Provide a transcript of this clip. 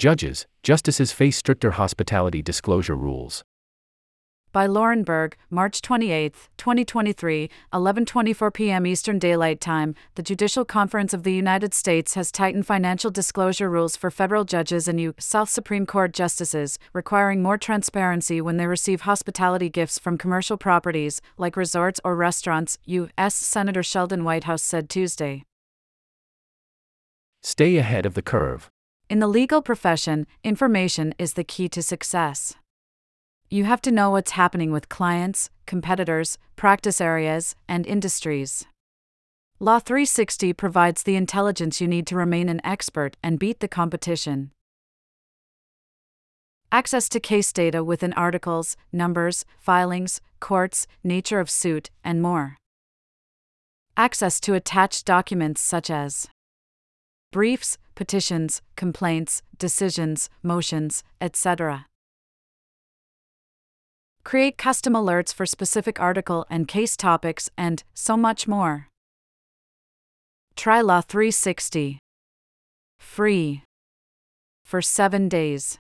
Judges, justices face stricter hospitality disclosure rules. By Lauren Berg, March 28, 2023, 11:24 p.m. Eastern Daylight Time, the Judicial Conference of the United States has tightened financial disclosure rules for federal judges and U.S. South Supreme Court justices, requiring more transparency when they receive hospitality gifts from commercial properties like resorts or restaurants, U.S. Senator Sheldon Whitehouse said Tuesday. Stay ahead of the curve. In the legal profession, information is the key to success. You have to know what's happening with clients, competitors, practice areas, and industries. Law 360 provides the intelligence you need to remain an expert and beat the competition. Access to case data within articles, numbers, filings, courts, nature of suit, and more. Access to attached documents such as briefs, petitions, complaints, decisions, motions, etc. Create custom alerts for specific article and case topics, and so much more. Try Law 360. Free. For 7 days.